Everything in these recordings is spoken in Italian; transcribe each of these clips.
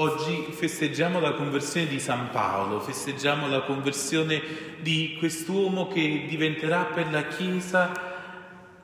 Oggi festeggiamo la conversione di San Paolo, festeggiamo la conversione di quest'uomo che diventerà per la Chiesa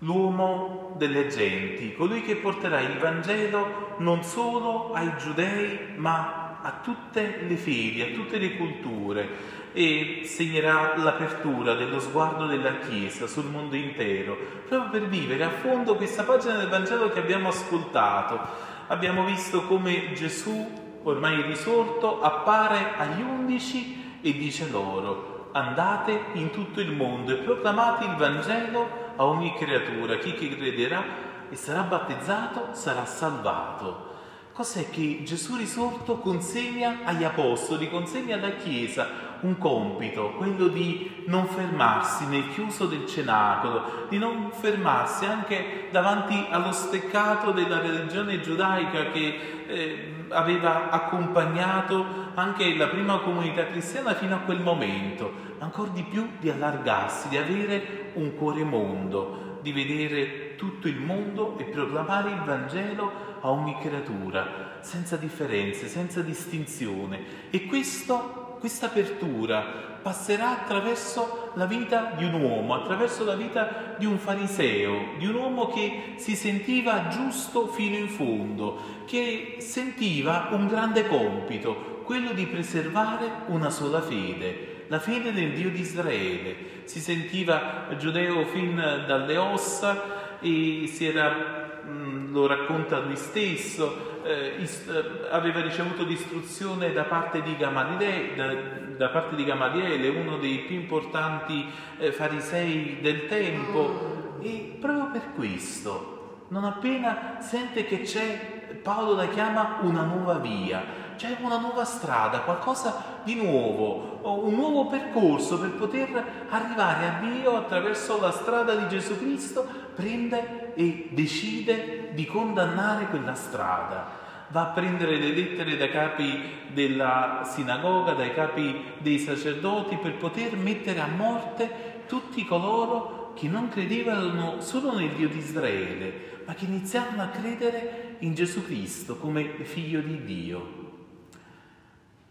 l'uomo delle genti, colui che porterà il Vangelo non solo ai giudei ma a tutte le fedi, a tutte le culture e segnerà l'apertura dello sguardo della Chiesa sul mondo intero, proprio per vivere a fondo questa pagina del Vangelo che abbiamo ascoltato. Abbiamo visto come Gesù ormai risorto, appare agli undici e dice loro, andate in tutto il mondo e proclamate il Vangelo a ogni creatura, chi che crederà e sarà battezzato sarà salvato. Cos'è che Gesù risorto consegna agli apostoli, consegna alla Chiesa? Un compito, quello di non fermarsi nel chiuso del cenacolo, di non fermarsi anche davanti allo steccato della religione giudaica che eh, aveva accompagnato anche la prima comunità cristiana fino a quel momento, ancora di più di allargarsi, di avere un cuore mondo, di vedere tutto il mondo e proclamare il Vangelo a ogni creatura, senza differenze, senza distinzione. E questa apertura passerà attraverso la vita di un uomo, attraverso la vita di un fariseo, di un uomo che si sentiva giusto fino in fondo, che sentiva un grande compito, quello di preservare una sola fede, la fede del Dio di Israele. Si sentiva giudeo fin dalle ossa e si era Mm, lo racconta lui stesso, eh, eh, aveva ricevuto l'istruzione da parte di Gamaliele, da parte di Gamaliele uno dei più importanti eh, farisei del tempo, e proprio per questo, non appena sente che c'è, Paolo la chiama una nuova via, c'è una nuova strada, qualcosa di nuovo, un nuovo percorso per poter arrivare a Dio attraverso la strada di Gesù Cristo, prende e decide di condannare quella strada. Va a prendere le lettere dai capi della sinagoga, dai capi dei sacerdoti per poter mettere a morte tutti coloro che non credevano solo nel Dio di Israele, ma che iniziavano a credere in Gesù Cristo come figlio di Dio.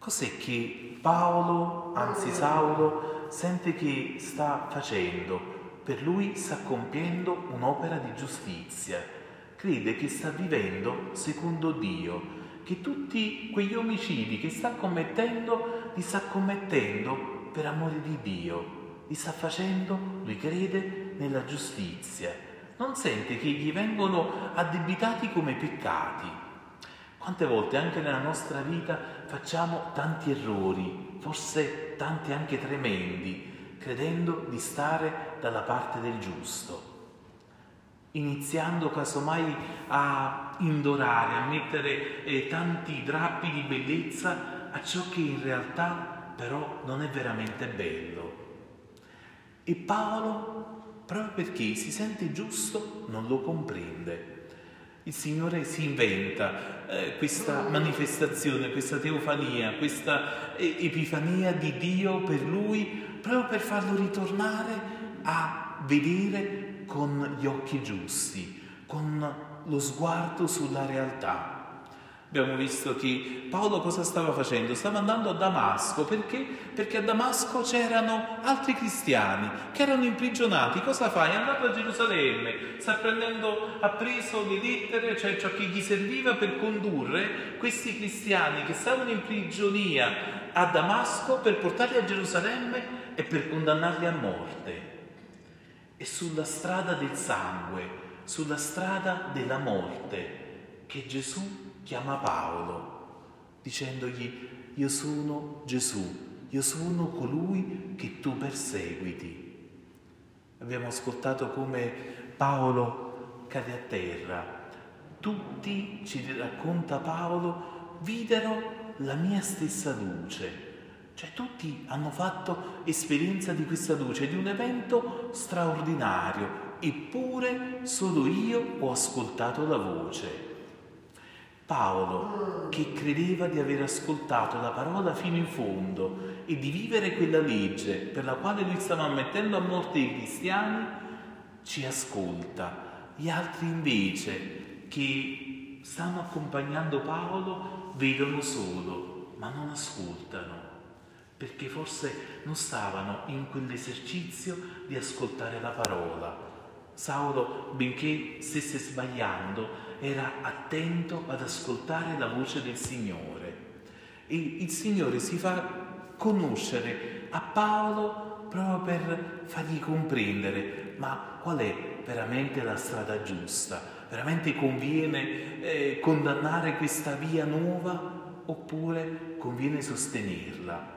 Cos'è che Paolo, anzi Saulo, sente che sta facendo? Per lui sta compiendo un'opera di giustizia. Crede che sta vivendo secondo Dio, che tutti quegli omicidi che sta commettendo li sta commettendo per amore di Dio. Li sta facendo, lui crede, nella giustizia. Non sente che gli vengono addebitati come peccati quante volte anche nella nostra vita facciamo tanti errori, forse tanti anche tremendi, credendo di stare dalla parte del giusto, iniziando casomai a indorare, a mettere eh, tanti drappi di bellezza a ciò che in realtà però non è veramente bello. E Paolo, proprio perché si sente giusto, non lo comprende il Signore si inventa eh, questa manifestazione, questa teofania, questa epifania di Dio per lui, proprio per farlo ritornare a vedere con gli occhi giusti, con lo sguardo sulla realtà. Abbiamo visto che Paolo cosa stava facendo? Stava andando a Damasco perché? Perché a Damasco c'erano altri cristiani che erano imprigionati. Cosa fa? È andato a Gerusalemme, sta prendendo, ha preso le lettere, cioè ciò che gli serviva per condurre questi cristiani che stavano in prigionia a Damasco per portarli a Gerusalemme e per condannarli a morte. E sulla strada del sangue, sulla strada della morte, che Gesù chiama Paolo dicendogli io sono Gesù, io sono colui che tu perseguiti. Abbiamo ascoltato come Paolo cade a terra. Tutti, ci racconta Paolo, videro la mia stessa luce. Cioè tutti hanno fatto esperienza di questa luce, di un evento straordinario, eppure solo io ho ascoltato la voce. Paolo, che credeva di aver ascoltato la parola fino in fondo e di vivere quella legge per la quale lui stava mettendo a morte i cristiani, ci ascolta. Gli altri invece che stanno accompagnando Paolo vedono solo, ma non ascoltano, perché forse non stavano in quell'esercizio di ascoltare la parola. Saulo, benché stesse sbagliando, era attento ad ascoltare la voce del Signore. E il Signore si fa conoscere a Paolo proprio per fargli comprendere ma qual è veramente la strada giusta, veramente conviene eh, condannare questa via nuova oppure conviene sostenerla.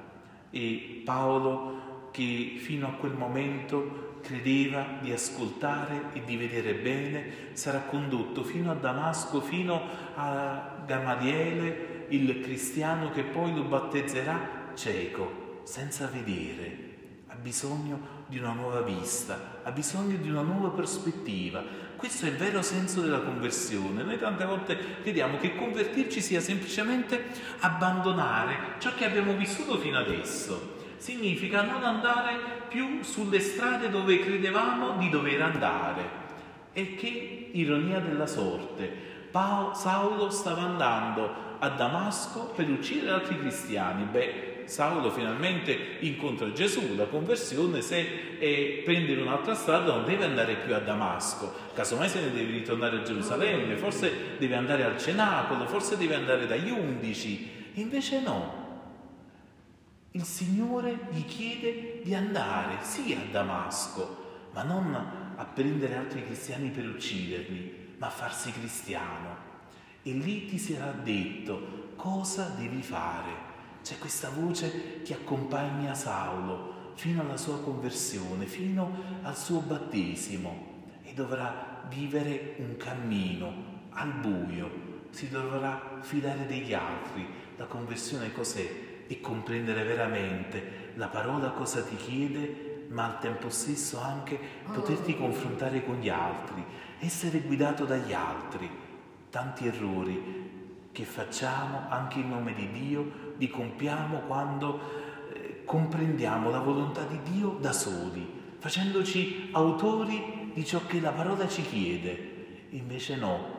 E Paolo che fino a quel momento credeva di ascoltare e di vedere bene, sarà condotto fino a Damasco, fino a Gamaliele, il cristiano che poi lo battezzerà cieco, senza vedere. Ha bisogno di una nuova vista, ha bisogno di una nuova prospettiva. Questo è il vero senso della conversione. Noi tante volte crediamo che convertirci sia semplicemente abbandonare ciò che abbiamo vissuto fino adesso. Significa non andare più sulle strade dove credevamo di dover andare. E che ironia della sorte. Paolo, Saulo stava andando a Damasco per uccidere altri cristiani. Beh, Saulo finalmente incontra Gesù, la conversione, se eh, prendere un'altra strada non deve andare più a Damasco, casomai se ne deve ritornare a Gerusalemme, forse deve andare al cenacolo, forse deve andare dagli undici. Invece no, il Signore gli chiede di andare sì a Damasco, ma non a prendere altri cristiani per ucciderli, ma a farsi cristiano. E lì ti sarà detto cosa devi fare. C'è questa voce che accompagna Saulo fino alla sua conversione, fino al suo battesimo e dovrà vivere un cammino al buio, si dovrà fidare degli altri. La conversione cos'è? E comprendere veramente la parola cosa ti chiede, ma al tempo stesso anche poterti confrontare con gli altri, essere guidato dagli altri. Tanti errori che facciamo anche in nome di Dio li compiamo quando eh, comprendiamo la volontà di Dio da soli, facendoci autori di ciò che la parola ci chiede. Invece no,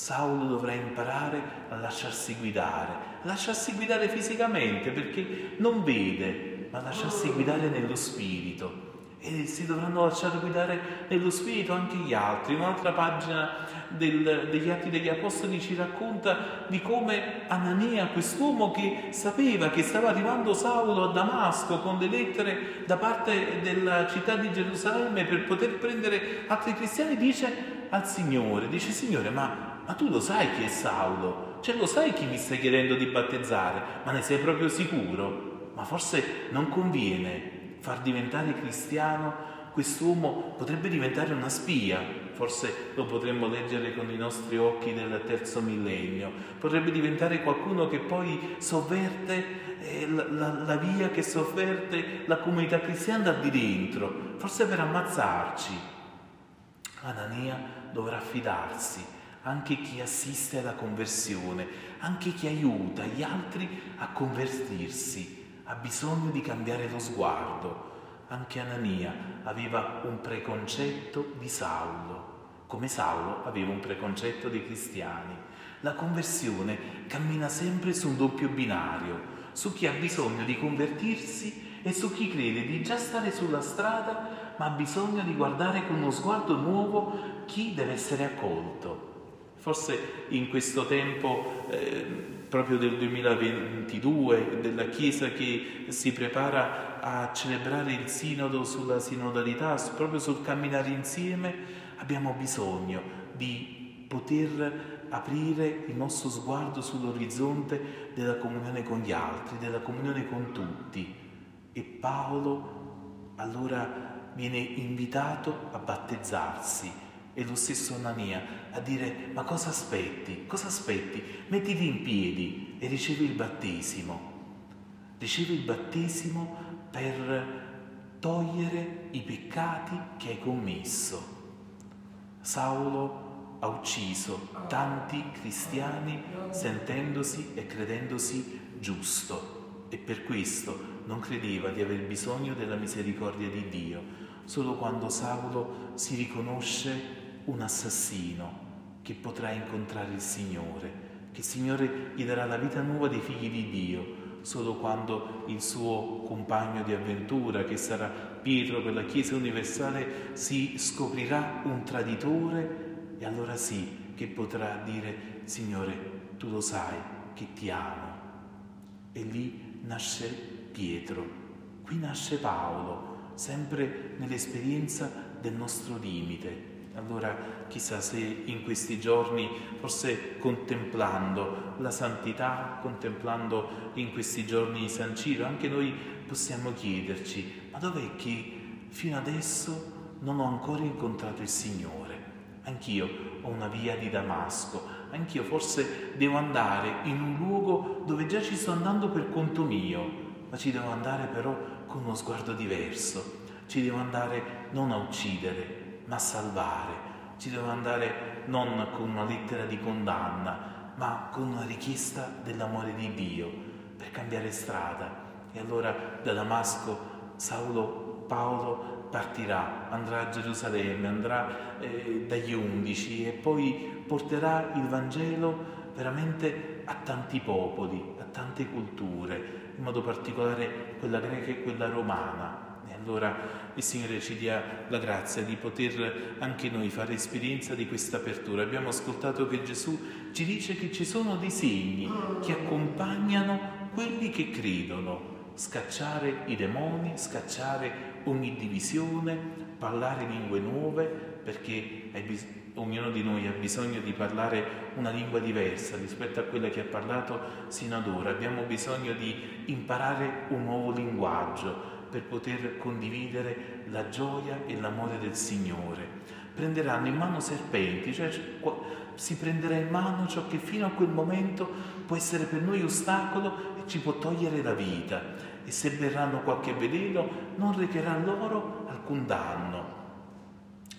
Saulo dovrà imparare a lasciarsi guidare, lasciarsi guidare fisicamente perché non vede, ma lasciarsi guidare nello spirito. E si dovranno lasciare guidare nello spirito anche gli altri. Un'altra pagina del, degli Atti degli Apostoli ci racconta di come Anania, quest'uomo che sapeva che stava arrivando Saulo a Damasco con le lettere da parte della città di Gerusalemme per poter prendere altri cristiani, dice al Signore, dice Signore, ma ma tu lo sai chi è Saulo? Cioè lo sai chi mi stai chiedendo di battezzare? Ma ne sei proprio sicuro? Ma forse non conviene far diventare cristiano quest'uomo potrebbe diventare una spia, forse lo potremmo leggere con i nostri occhi del terzo millennio, potrebbe diventare qualcuno che poi sovverte eh, la, la, la, via che sovverte la comunità cristiana da di dentro, forse per ammazzarci. Anania dovrà fidarsi anche chi assiste alla conversione, anche chi aiuta gli altri a convertirsi, ha bisogno di cambiare lo sguardo. Anche Anania aveva un preconcetto di Saulo, come Saulo aveva un preconcetto dei cristiani. La conversione cammina sempre su un doppio binario, su chi ha bisogno di convertirsi e su chi crede di già stare sulla strada, ma ha bisogno di guardare con uno sguardo nuovo chi deve essere accolto. Forse in questo tempo eh, proprio del 2022, della Chiesa che si prepara a celebrare il sinodo sulla sinodalità, proprio sul camminare insieme, abbiamo bisogno di poter aprire il nostro sguardo sull'orizzonte della comunione con gli altri, della comunione con tutti. E Paolo allora viene invitato a battezzarsi e lo stesso Anania a dire ma cosa aspetti? Cosa aspetti? Mettiti in piedi e ricevi il battesimo. Ricevi il battesimo per togliere i peccati che hai commesso. Saulo ha ucciso tanti cristiani sentendosi e credendosi giusto e per questo non credeva di aver bisogno della misericordia di Dio. Solo quando Saulo si riconosce un assassino che potrà incontrare il Signore, che il Signore gli darà la vita nuova dei figli di Dio, solo quando il suo compagno di avventura, che sarà Pietro per la Chiesa universale, si scoprirà un traditore e allora sì che potrà dire, Signore, tu lo sai che ti amo. E lì nasce Pietro, qui nasce Paolo, sempre nell'esperienza del nostro limite, allora chissà se in questi giorni, forse contemplando la santità, contemplando in questi giorni San Ciro, anche noi possiamo chiederci, ma dov'è che fino adesso non ho ancora incontrato il Signore? Anch'io ho una via di Damasco, anch'io forse devo andare in un luogo dove già ci sto andando per conto mio, ma ci devo andare però con uno sguardo diverso, ci devo andare non a uccidere, ma salvare. Ci deve andare non con una lettera di condanna, ma con una richiesta dell'amore di Dio per cambiare strada. E allora da Damasco Saulo Paolo partirà, andrà a Gerusalemme, andrà eh, dagli undici e poi porterà il Vangelo veramente a tanti popoli, a tante culture, in modo particolare quella greca e quella romana. Allora il Signore ci dia la grazia di poter anche noi fare esperienza di questa apertura. Abbiamo ascoltato che Gesù ci dice che ci sono dei segni che accompagnano quelli che credono. Scacciare i demoni, scacciare ogni divisione, parlare lingue nuove, perché ognuno di noi ha bisogno di parlare una lingua diversa rispetto a quella che ha parlato sino ad ora. Abbiamo bisogno di imparare un nuovo linguaggio per poter condividere la gioia e l'amore del Signore. Prenderanno in mano serpenti, cioè si prenderà in mano ciò che fino a quel momento può essere per noi ostacolo e ci può togliere la vita. E se verranno qualche veleno non recherà loro alcun danno.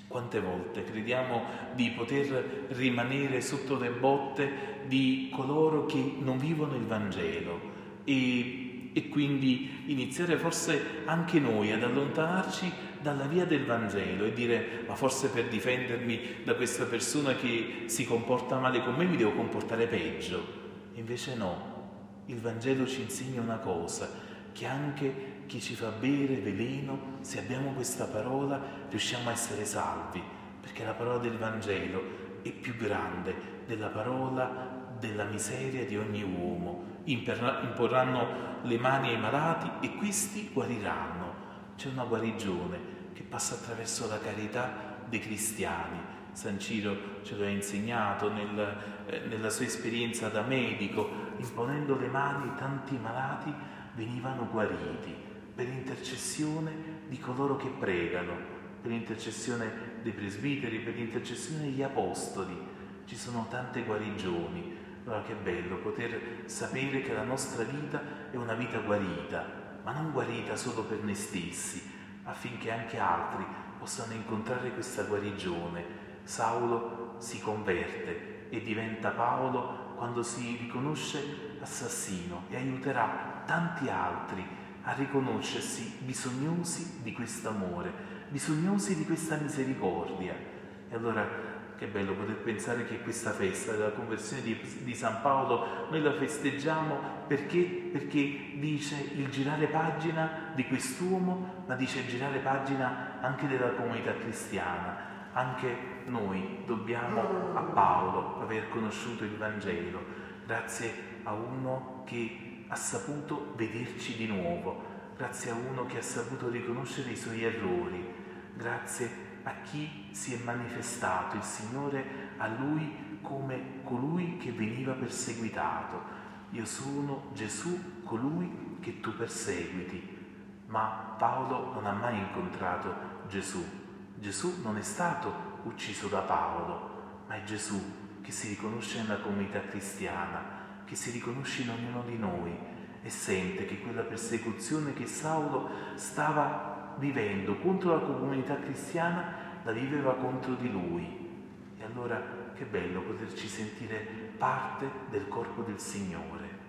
Quante volte crediamo di poter rimanere sotto le botte di coloro che non vivono il Vangelo e e quindi iniziare forse anche noi ad allontanarci dalla via del Vangelo e dire ma forse per difendermi da questa persona che si comporta male con me mi devo comportare peggio. Invece no, il Vangelo ci insegna una cosa, che anche chi ci fa bere veleno, se abbiamo questa parola riusciamo a essere salvi, perché la parola del Vangelo è più grande della parola della miseria di ogni uomo imporranno le mani ai malati e questi guariranno. C'è una guarigione che passa attraverso la carità dei cristiani. San Ciro ce lo ha insegnato nel, eh, nella sua esperienza da medico, imponendo le mani tanti malati venivano guariti per intercessione di coloro che pregano, per intercessione dei presbiteri, per intercessione degli apostoli. Ci sono tante guarigioni allora che bello poter sapere che la nostra vita è una vita guarita, ma non guarita solo per noi stessi, affinché anche altri possano incontrare questa guarigione. Saulo si converte e diventa Paolo quando si riconosce assassino e aiuterà tanti altri a riconoscersi bisognosi di questo amore, bisognosi di questa misericordia. E allora che bello poter pensare che questa festa della conversione di, di, San Paolo noi la festeggiamo perché? Perché dice il girare pagina di quest'uomo, ma dice il girare pagina anche della comunità cristiana. Anche noi dobbiamo a Paolo aver conosciuto il Vangelo, grazie a uno che ha saputo vederci di nuovo, grazie a uno che ha saputo riconoscere i suoi errori, grazie a chi si è manifestato il Signore a lui come colui che veniva perseguitato. Io sono Gesù, colui che tu perseguiti. Ma Paolo non ha mai incontrato Gesù. Gesù non è stato ucciso da Paolo, ma è Gesù che si riconosce nella comunità cristiana, che si riconosce in ognuno di noi e sente che quella persecuzione che Saulo stava vivendo contro la comunità cristiana, la viveva contro di lui. E allora che bello poterci sentire parte del corpo del Signore.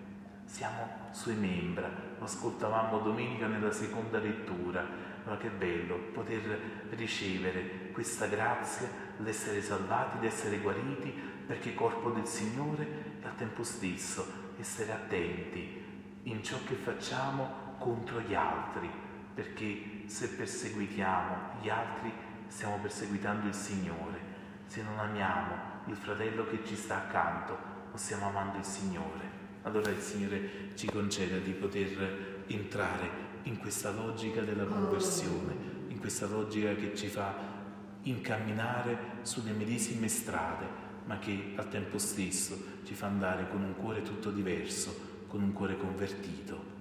siamo sue membra. Lo ascoltavamo domenica nella seconda lettura. Ma che bello poter ricevere questa grazia l'essere salvati, l'essere guariti, perché corpo del Signore e al tempo stesso essere attenti in ciò che facciamo contro gli altri, perché se perseguitiamo gli altri stiamo perseguitando il Signore. Se non amiamo il fratello che ci sta accanto, non stiamo amando il Signore allora il Signore ci conceda di poter entrare in questa logica della conversione, in questa logica che ci fa incamminare sulle medesime strade, ma che al tempo stesso ci fa andare con un cuore tutto diverso, con un cuore convertito.